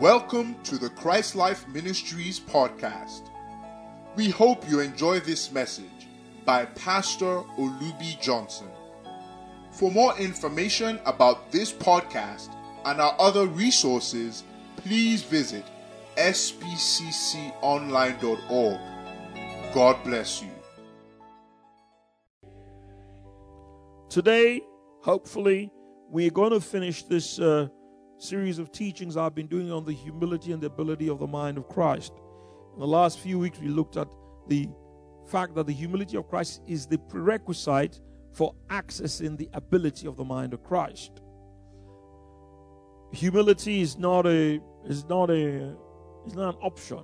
Welcome to the Christ Life Ministries podcast. We hope you enjoy this message by Pastor Olubi Johnson. For more information about this podcast and our other resources, please visit spcconline.org. God bless you. Today, hopefully, we're going to finish this uh, series of teachings I've been doing on the humility and the ability of the mind of Christ. In the last few weeks, we looked at the fact that the humility of Christ is the prerequisite for accessing the ability of the mind of Christ. Humility is not a is not a is not an option.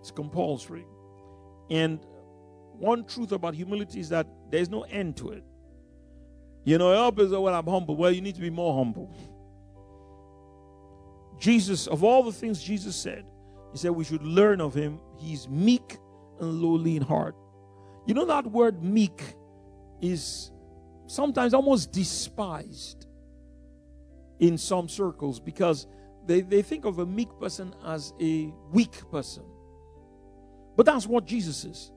It's compulsory. And one truth about humility is that there's no end to it. You know, help is well, I'm humble. Well, you need to be more humble. Jesus, of all the things Jesus said, he said we should learn of him. He's meek and lowly in heart. You know, that word meek is sometimes almost despised in some circles because they, they think of a meek person as a weak person. But that's what Jesus is.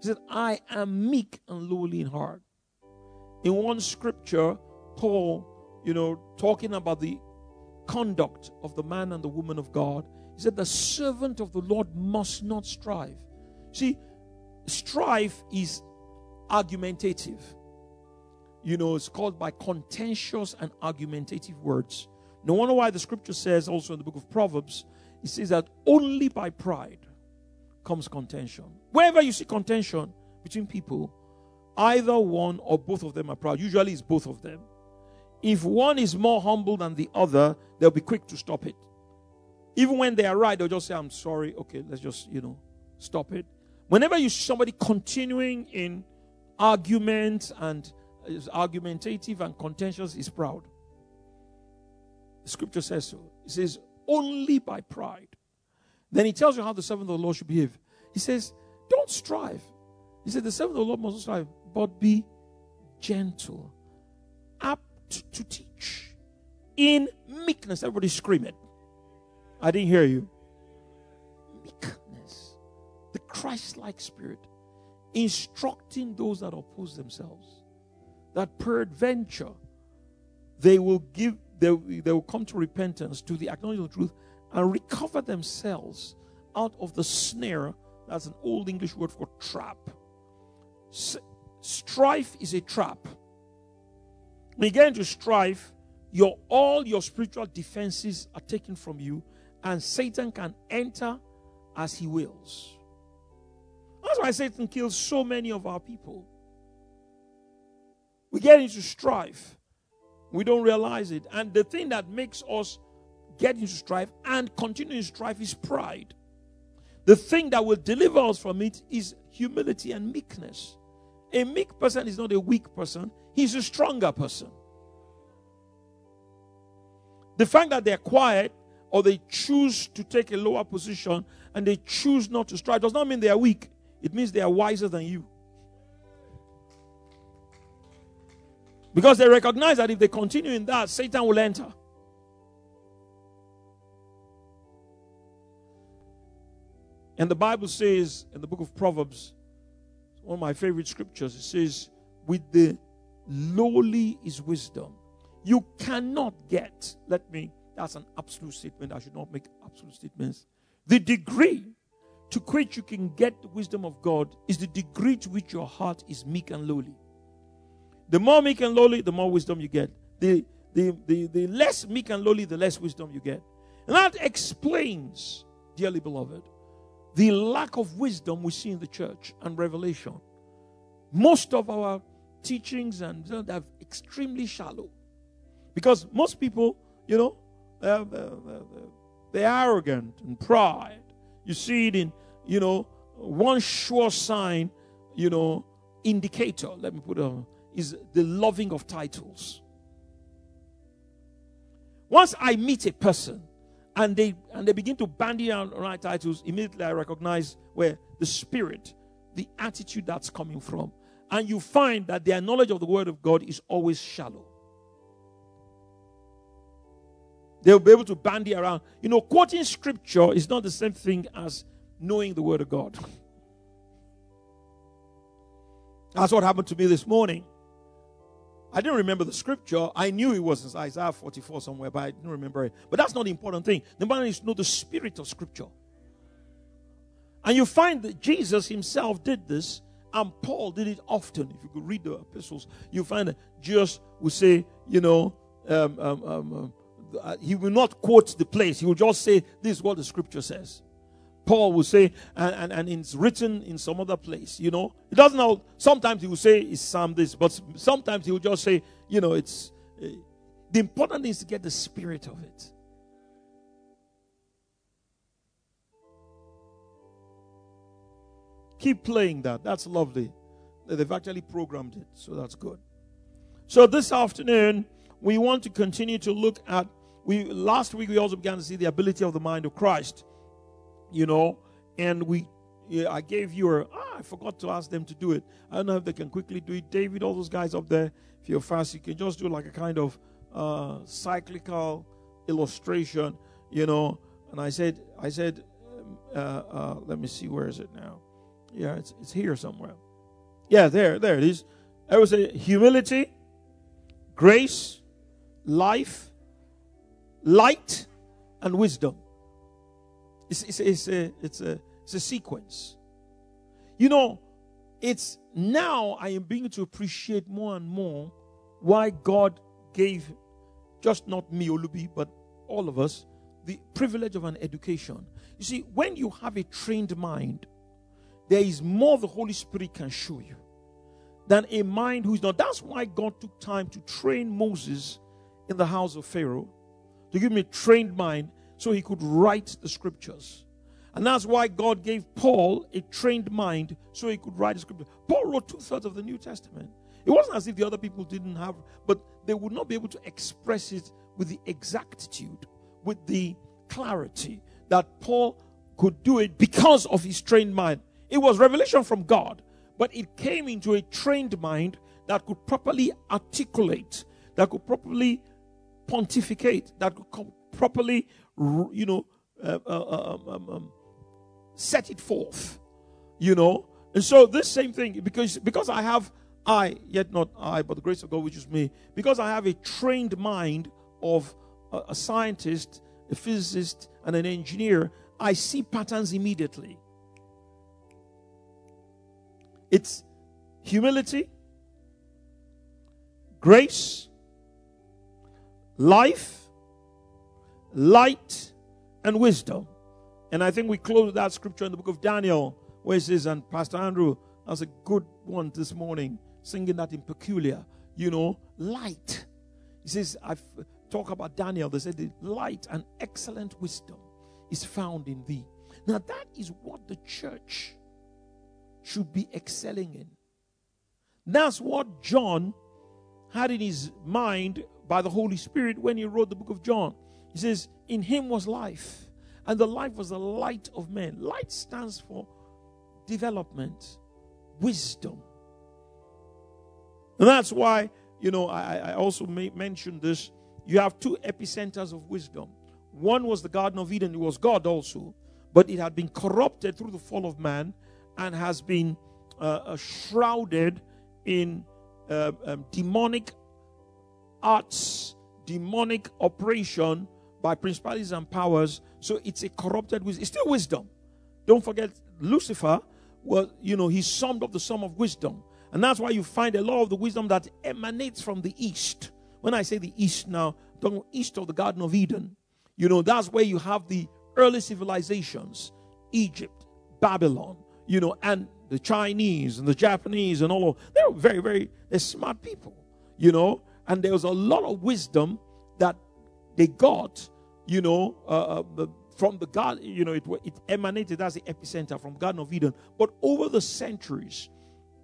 He said, I am meek and lowly in heart. In one scripture, Paul, you know, talking about the conduct of the man and the woman of God. He said, The servant of the Lord must not strive. See, strife is argumentative. You know, it's called by contentious and argumentative words. No wonder why the scripture says also in the book of Proverbs, it says that only by pride comes contention. Wherever you see contention between people, either one or both of them are proud. Usually it's both of them. If one is more humble than the other, they'll be quick to stop it. Even when they are right, they'll just say, I'm sorry. Okay, let's just, you know, stop it. Whenever you see somebody continuing in argument and is argumentative and contentious, is proud. The scripture says so. It says, only by pride. Then he tells you how the servant of the Lord should behave. He says, don't strive. He said, the servant of the Lord must not strive, but be gentle, apt to teach in meekness. Everybody scream it. I didn't hear you. Meekness, the Christ like spirit, instructing those that oppose themselves that peradventure they will give, they, they will come to repentance, to the acknowledgement of truth, and recover themselves out of the snare. That's an old English word for trap. S- strife is a trap. When to strife, your all your spiritual defenses are taken from you, and Satan can enter as he wills. That's why Satan kills so many of our people. We get into strife. We don't realize it. And the thing that makes us get into strife and continue in strife is pride. The thing that will deliver us from it is humility and meekness. A meek person is not a weak person, he's a stronger person. The fact that they're quiet or they choose to take a lower position and they choose not to strive does not mean they are weak. It means they are wiser than you. Because they recognize that if they continue in that, Satan will enter. And the Bible says in the book of Proverbs, one of my favorite scriptures, it says, With the lowly is wisdom. You cannot get, let me, that's an absolute statement. I should not make absolute statements. The degree to which you can get the wisdom of God is the degree to which your heart is meek and lowly. The more meek and lowly, the more wisdom you get. The, the, the, the less meek and lowly, the less wisdom you get. And that explains, dearly beloved, the lack of wisdom we see in the church and revelation. Most of our teachings and they're extremely shallow. Because most people, you know, they're, uh, uh, uh, they're, they're arrogant and pride. You see it in, you know, one sure sign, you know, indicator, let me put it on, is the loving of titles. Once I meet a person and they and they begin to bandy around right titles, immediately I recognize where the spirit, the attitude that's coming from. And you find that their knowledge of the word of God is always shallow. They'll be able to bandy around. You know, quoting scripture is not the same thing as knowing the word of God. That's what happened to me this morning. I didn't remember the scripture. I knew it was Isaiah 44 somewhere, but I didn't remember it. But that's not the important thing. The important is to know the spirit of scripture. And you find that Jesus himself did this, and Paul did it often. If you could read the epistles, you find that Jesus would say, you know, um, um, um, um uh, he will not quote the place. He will just say, This is what the scripture says. Paul will say, and, and, and it's written in some other place, you know. It doesn't know, sometimes he will say it's Psalm this, but sometimes he will just say, you know, it's uh, the important thing is to get the spirit of it. Keep playing that. That's lovely. They've actually programmed it, so that's good. So this afternoon, we want to continue to look at we last week we also began to see the ability of the mind of Christ. You know, and we yeah, I gave you a ah, I forgot to ask them to do it. I don't know if they can quickly do it. David, all those guys up there, if you're fast, you can just do like a kind of uh, cyclical illustration, you know. And I said, I said, um, uh, uh, let me see, where is it now? Yeah, it's it's here somewhere. Yeah, there, there it is. I would say humility, grace, life, light, and wisdom. It's, it's, it's, a, it's, a, it's a sequence. You know, it's now I am beginning to appreciate more and more why God gave just not me, Olubi, but all of us the privilege of an education. You see, when you have a trained mind, there is more the Holy Spirit can show you than a mind who is not. That's why God took time to train Moses in the house of Pharaoh, to give him a trained mind so he could write the scriptures. And that's why God gave Paul a trained mind so he could write the scripture. Paul wrote two thirds of the New Testament. It wasn't as if the other people didn't have, but they would not be able to express it with the exactitude, with the clarity that Paul could do it because of his trained mind. It was revelation from God but it came into a trained mind that could properly articulate, that could properly pontificate, that could properly, you know, uh, uh, uh, um, um, um, set it forth, you know. And so this same thing, because because I have I, yet not I, but the grace of God which is me, because I have a trained mind of a, a scientist, a physicist, and an engineer, I see patterns immediately. It's humility, grace, life, light, and wisdom. And I think we close that scripture in the book of Daniel, where it says, and Pastor Andrew, that's a good one this morning, singing that in peculiar, you know, light. He says, I've talked about Daniel, they said, the light and excellent wisdom is found in thee. Now, that is what the church should be excelling in. That's what John had in his mind by the Holy Spirit when he wrote the book of John. He says, In him was life, and the life was the light of men. Light stands for development, wisdom. And that's why, you know, I, I also mentioned this. You have two epicenters of wisdom. One was the Garden of Eden, it was God also, but it had been corrupted through the fall of man and has been uh, uh, shrouded in uh, um, demonic arts, demonic operation by principalities and powers. So it's a corrupted wisdom. It's still wisdom. Don't forget, Lucifer was, you know, he summed up the sum of wisdom. And that's why you find a lot of the wisdom that emanates from the east. When I say the east now, talking east of the Garden of Eden. You know, that's where you have the early civilizations Egypt, Babylon, you know, and the Chinese and the Japanese and all of they're very, very they're smart people, you know, and there was a lot of wisdom that they got, you know, uh, uh from the God, you know, it, it emanated as the epicenter from Garden of Eden. But over the centuries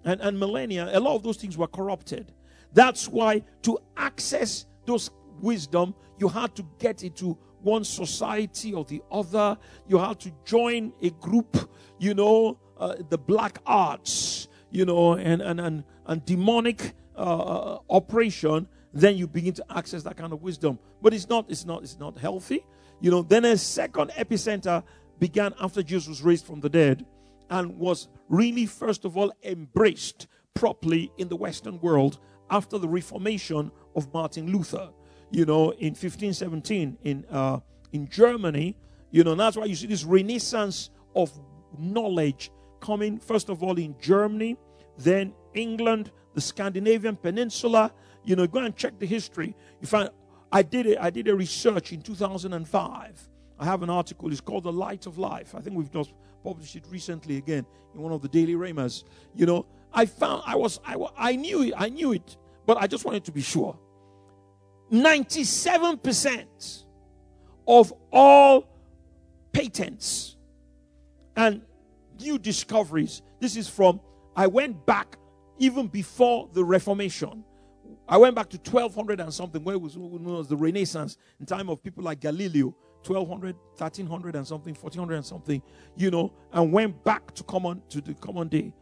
and, and millennia, a lot of those things were corrupted. That's why to access those wisdom, you had to get into one society or the other. You had to join a group, you know, uh, the black arts, you know, and, and, and, and demonic uh, uh, operation. Then you begin to access that kind of wisdom. But it's not, it's not, it's not healthy. You know, then a second epicenter began after Jesus was raised from the dead and was really, first of all, embraced properly in the Western world after the Reformation of Martin Luther. You know, in 1517 in uh, in Germany, you know, that's why you see this renaissance of knowledge coming, first of all, in Germany, then England, the Scandinavian peninsula. You know, go and check the history. You find I did it, I did a research in 2005. I have an article, it's called The Light of Life. I think we've just published it recently again in one of the daily Rhemas. You know, I found I was I, I knew it, I knew it, but I just wanted to be sure. 97% of all patents and new discoveries. This is from, I went back even before the Reformation. I went back to 1200 and something, where it was, was the Renaissance, in time of people like Galileo, 1200, 1300 and something, 1400 and something, you know, and went back to common to the common day.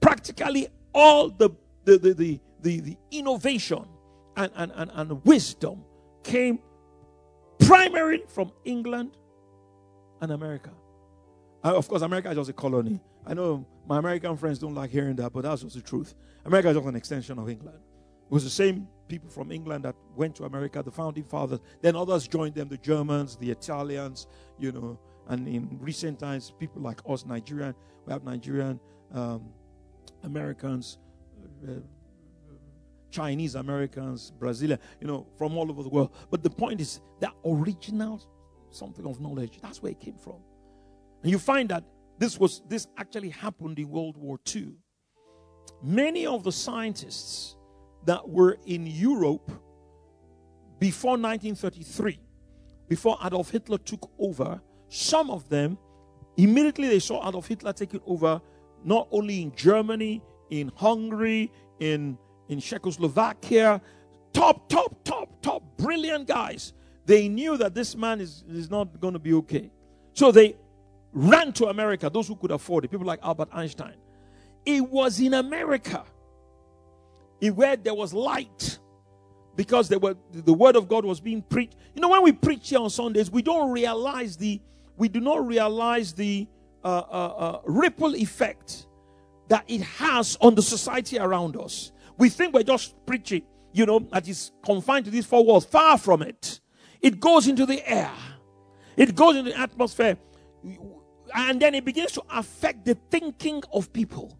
Practically all the the the the, the, the innovation and, and, and, and wisdom came primarily from England and America. Uh, of course, America is just a colony. I know my American friends don't like hearing that, but that's just the truth. America is just an extension of England. It was the same people from England that went to America, the founding fathers. Then others joined them, the Germans, the Italians, you know. And in recent times, people like us, Nigerian, we have Nigerian um, Americans, uh, Chinese Americans, Brazilian, you know, from all over the world. But the point is that original something of knowledge, that's where it came from. And you find that this was this actually happened in World War II. Many of the scientists that were in Europe before 1933, before Adolf Hitler took over, some of them immediately they saw Adolf Hitler taking over not only in Germany, in Hungary, in in Czechoslovakia, top, top, top, top, brilliant guys. They knew that this man is, is not going to be okay. So they ran to America, those who could afford it, people like Albert Einstein. It was in America where there was light because there were, the word of God was being preached. You know, when we preach here on Sundays, we don't realize the we do not realize the uh, uh, uh, ripple effect that it has on the society around us. We think we're just preaching, you know, that is confined to these four walls. Far from it. It goes into the air, it goes into the atmosphere, and then it begins to affect the thinking of people.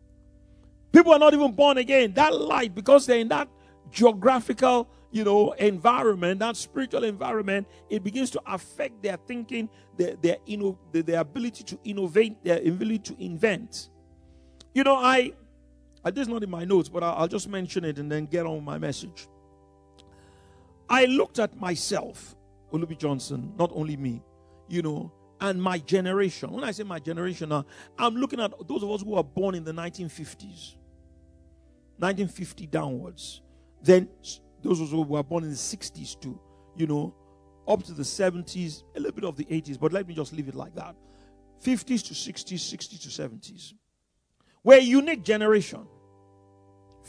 People are not even born again. That light, because they're in that geographical, you know, environment, that spiritual environment, it begins to affect their thinking, their their, inno- their ability to innovate, their ability to invent. You know, I uh, this is not in my notes, but I'll just mention it and then get on with my message. I looked at myself, Olubi Johnson, not only me, you know, and my generation. When I say my generation now, I'm looking at those of us who were born in the 1950s, 1950 downwards. Then those who were born in the 60s too, you know, up to the 70s, a little bit of the 80s, but let me just leave it like that. 50s to 60s, 60s to 70s. We're a unique generation.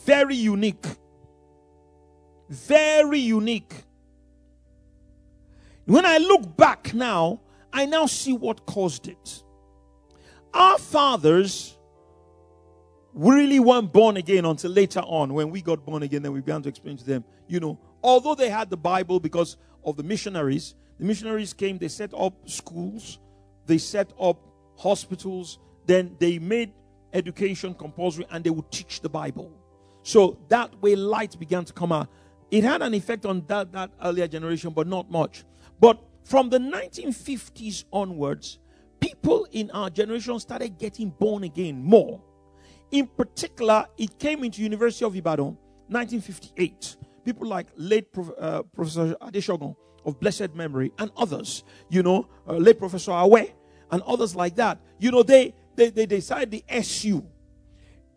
Very unique. Very unique. When I look back now, I now see what caused it. Our fathers really weren't born again until later on. When we got born again, then we began to explain to them, you know, although they had the Bible because of the missionaries, the missionaries came, they set up schools, they set up hospitals, then they made education compulsory and they would teach the Bible. So that way, light began to come out. It had an effect on that, that earlier generation, but not much. But from the 1950s onwards, people in our generation started getting born again more. In particular, it came into University of Ibadan, 1958. People like late uh, Professor Adeshogun of blessed memory and others, you know, uh, late Professor Awe and others like that. You know, they, they, they decided the SU,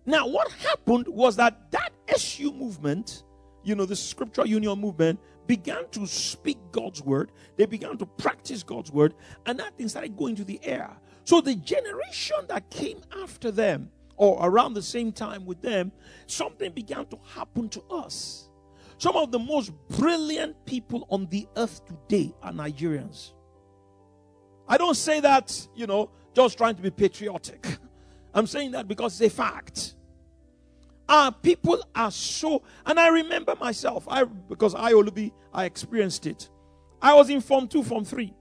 now, what happened was that that SU movement, you know, the scriptural union movement, began to speak God's word. They began to practice God's word, and that thing started going to the air. So the generation that came after them, or around the same time with them, something began to happen to us. Some of the most brilliant people on the earth today are Nigerians. I don't say that, you know, just trying to be patriotic. I'm saying that because it's a fact. Our people are so, and I remember myself, I because I be, I experienced it. I was in Form 2, Form 3.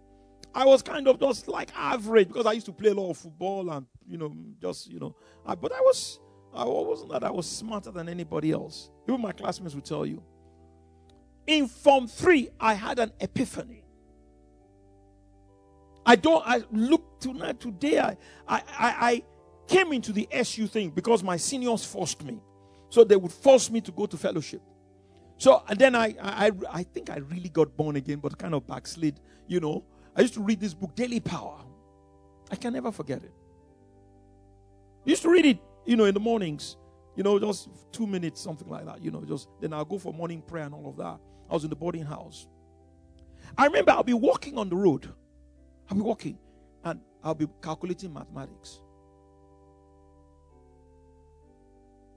I was kind of just like average because I used to play a lot of football and, you know, just, you know, I, but I was, I wasn't that I was smarter than anybody else. Even my classmates would tell you. In Form 3, I had an epiphany. I don't, I look tonight, today, I, I, I came into the SU thing because my seniors forced me. So they would force me to go to fellowship. So and then I, I, I think I really got born again, but kind of backslid. You know, I used to read this book, Daily Power. I can never forget it. I used to read it, you know, in the mornings. You know, just two minutes, something like that. You know, just then I'll go for morning prayer and all of that. I was in the boarding house. I remember I'll be walking on the road. I'll be walking and I'll be calculating mathematics.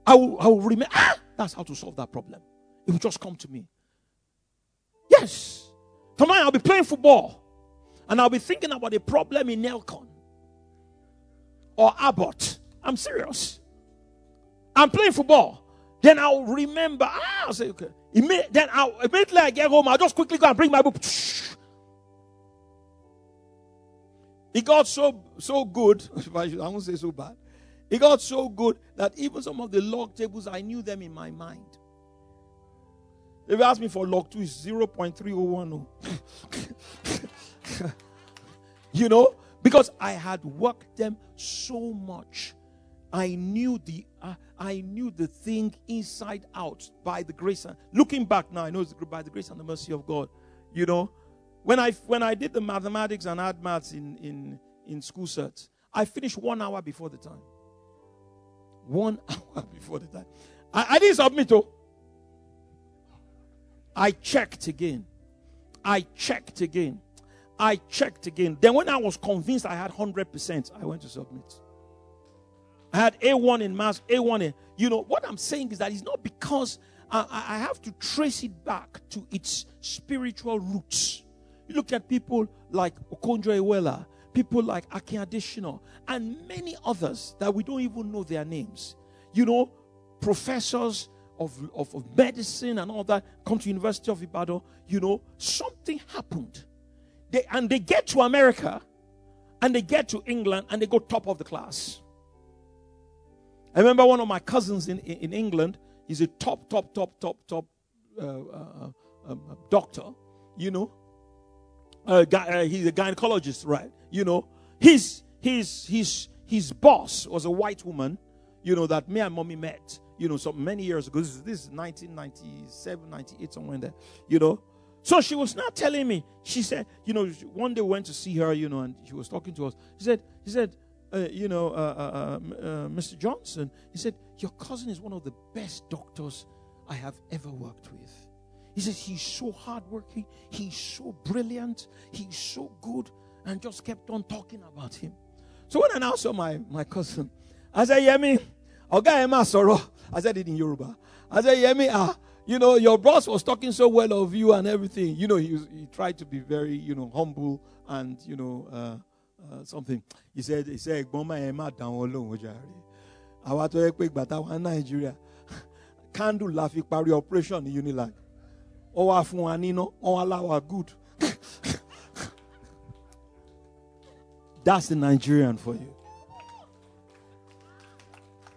I will, I will remember, ah, that's how to solve that problem. It will just come to me. Yes. Tomorrow I'll be playing football and I'll be thinking about a problem in Nelkon or Abbott. I'm serious. I'm playing football. Then I'll remember, ah, I'll say, okay. then I'll, immediately I get home, I'll just quickly go and bring my book. It got so so good. I won't say so bad. It got so good that even some of the log tables, I knew them in my mind. If you ask me for log 2, it's 0.3010. you know, because I had worked them so much. I knew the uh, I knew the thing inside out by the grace and looking back now, I know it's by the grace and the mercy of God. You know, when I when I did the mathematics and hard maths in in in school certs, I finished one hour before the time. One hour before the time. I, I didn't submit, oh. I checked again. I checked again. I checked again. Then, when I was convinced I had 100%, I went to submit. I had A1 in math, A1 in. You know, what I'm saying is that it's not because I, I have to trace it back to its spiritual roots. You look at people like Okonjo-Iweala, people like Akin Adesina, and many others that we don't even know their names. You know, professors of, of, of medicine and all that come to University of Ibadan. You know, something happened. They, and they get to America and they get to England and they go top of the class. I remember one of my cousins in, in, in England. He's a top, top, top, top, top uh, uh, um, doctor, you know. Uh, guy, he's a gynecologist, right? you know, his his his his boss was a white woman, you know, that me and mommy met, you know, so many years ago. This is, this is 1997, 98, somewhere in there, you know. So she was not telling me. She said, you know, one day we went to see her, you know, and she was talking to us. She said, he said, uh, you know, uh, uh, uh Mr. Johnson, he said, your cousin is one of the best doctors I have ever worked with. He says he's so hardworking, he's so brilliant, he's so good and just kept on talking about him. So when I now saw my, my cousin, I said, Yemi, Oga Emma Soro. I said it in Yoruba. I said, Yemi, ah, you know, your boss was talking so well of you and everything. You know, he, was, he tried to be very, you know, humble and, you know, uh, uh, something. He said, he said, Gbọ́nmá ẹ má dá wọn lóhùn jàre. Àwa tó yẹ pé ìgbà táwa Nàìjíríà, candle la fi parí operation ní Unilag. Ó wá fún wa níná, láwa good. That's the Nigerian for you.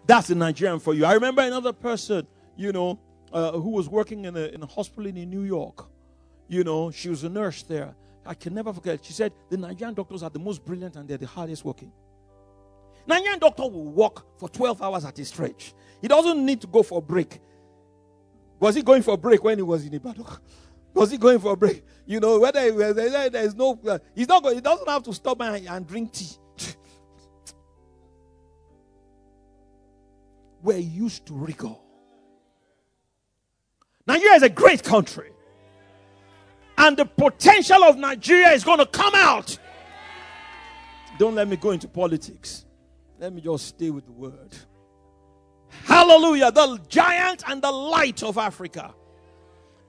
That's the Nigerian for you. I remember another person, you know, uh, who was working in a, in a hospital in New York. You know, she was a nurse there. I can never forget. She said the Nigerian doctors are the most brilliant and they're the hardest working. Nigerian doctor will work for 12 hours at a stretch. He doesn't need to go for a break. Was he going for a break when he was in Ibadan? Was he going for a break? You know, whether there is no, uh, he's not going, he doesn't have to stop and, and drink tea. We're used to rigor. Nigeria is a great country. And the potential of Nigeria is going to come out. Don't let me go into politics. Let me just stay with the word. Hallelujah. The giant and the light of Africa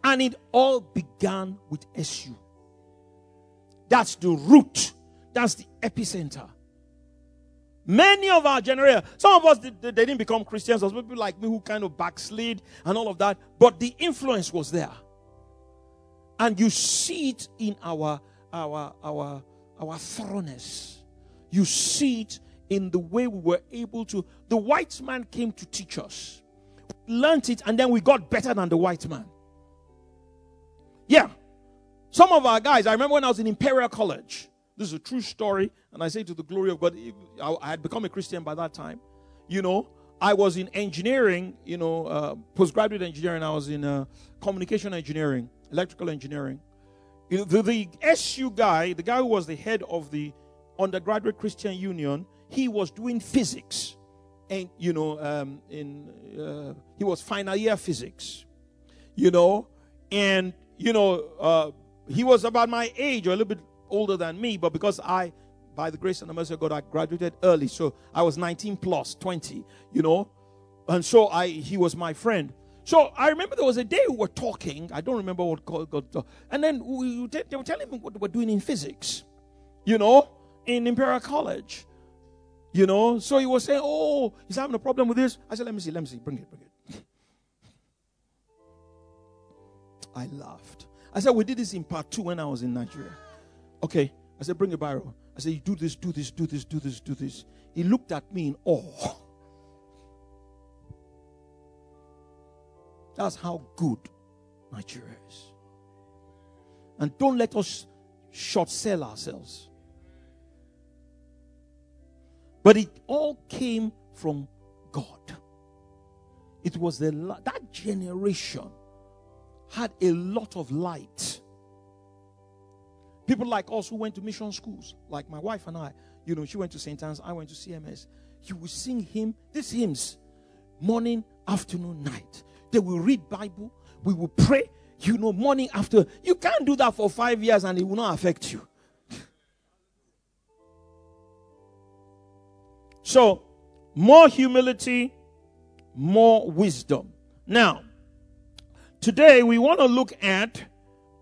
And it all began with SU. That's the root, that's the epicenter. Many of our generation, some of us, they, didn't become Christians. There was people like me who kind of backslid and all of that. But the influence was there. And you see it in our, our, our, our thoroughness. You see it in the way we were able to. The white man came to teach us. We learned it and then we got better than the white man. Yeah. Some of our guys, I remember when I was in Imperial College, this is a true story, and I say to the glory of God, I had become a Christian by that time. You know, I was in engineering, you know, uh, postgraduate engineering. I was in uh, communication engineering, electrical engineering. The, the SU guy, the guy who was the head of the undergraduate Christian Union, he was doing physics, and you know, um, in uh, he was final year physics, you know, and you know, uh, he was about my age or a little bit older than me, but because I, by the grace and the mercy of God, I graduated early, so I was 19 plus 20, you know, and so I he was my friend. So I remember there was a day we were talking. I don't remember what got, and then we, they were telling me what they were doing in physics, you know, in Imperial College, you know. So he was saying, "Oh, he's having a problem with this." I said, "Let me see, let me see, bring it, bring it." I laughed. I said, "We did this in part two when I was in Nigeria." Okay. I said, bring a barrel. I said, do this, do this, do this, do this, do this. He looked at me in awe. That's how good Nigeria is. And don't let us short sell ourselves. But it all came from God. It was the that generation had a lot of light People like us who went to mission schools, like my wife and I, you know, she went to St. Anne's, I went to CMS. You will sing hymn, these hymns, morning, afternoon, night. They will read Bible. We will pray, you know, morning after. You can't do that for five years and it will not affect you. so, more humility, more wisdom. Now, today we want to look at,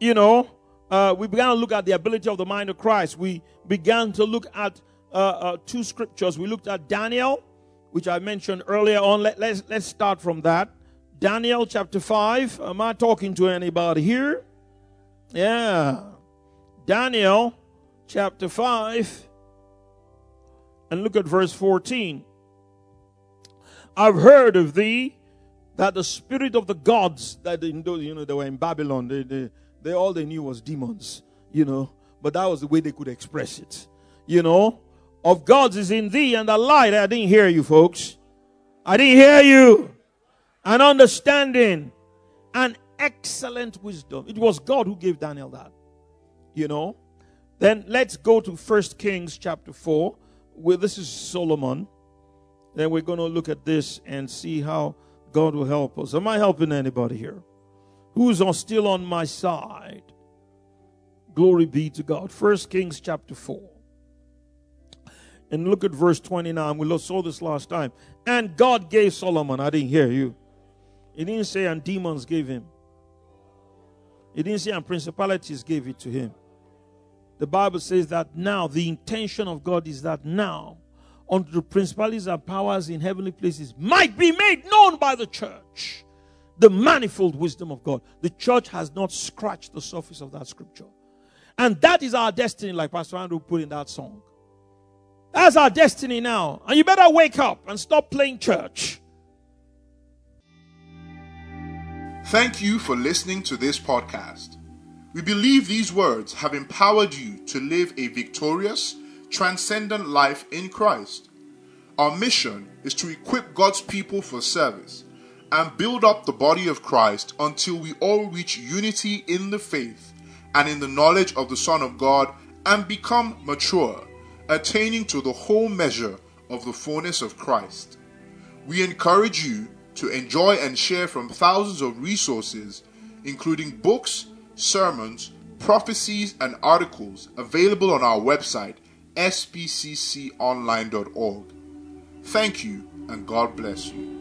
you know, uh, we began to look at the ability of the mind of Christ. We began to look at uh, uh, two scriptures. We looked at Daniel, which I mentioned earlier on. Let, let's, let's start from that. Daniel chapter 5. Am I talking to anybody here? Yeah. Daniel chapter 5. And look at verse 14. I've heard of thee that the spirit of the gods that in those, you know they were in Babylon, they, they they all they knew was demons, you know. But that was the way they could express it. You know, of God's is in thee and the light. I didn't hear you, folks. I didn't hear you. An understanding, an excellent wisdom. It was God who gave Daniel that. You know. Then let's go to First Kings chapter 4. Where this is Solomon. Then we're going to look at this and see how God will help us. Am I helping anybody here? Who's on, still on my side. Glory be to God. First Kings chapter 4. And look at verse 29. We saw this last time. And God gave Solomon. I didn't hear you. He didn't say, and demons gave him. He didn't say, and principalities gave it to him. The Bible says that now, the intention of God is that now, unto the principalities and powers in heavenly places might be made known by the church the manifold wisdom of God. The church has not scratched the surface of that scripture. And that is our destiny, like Pastor Andrew put in that song. That's our destiny now. And you better wake up and stop playing church. Thank you for listening to this podcast. We believe these words have empowered you to live a victorious, transcendent life in Christ. Our mission is to equip God's people for service and build up the body of Christ until we all reach unity in the faith and in the knowledge of the Son of God and become mature, attaining to the whole measure of the fullness of Christ. We encourage you to enjoy and share from thousands of resources, including books, sermons, prophecies, and articles available on our website, spcconline.org. Thank you, and God bless you.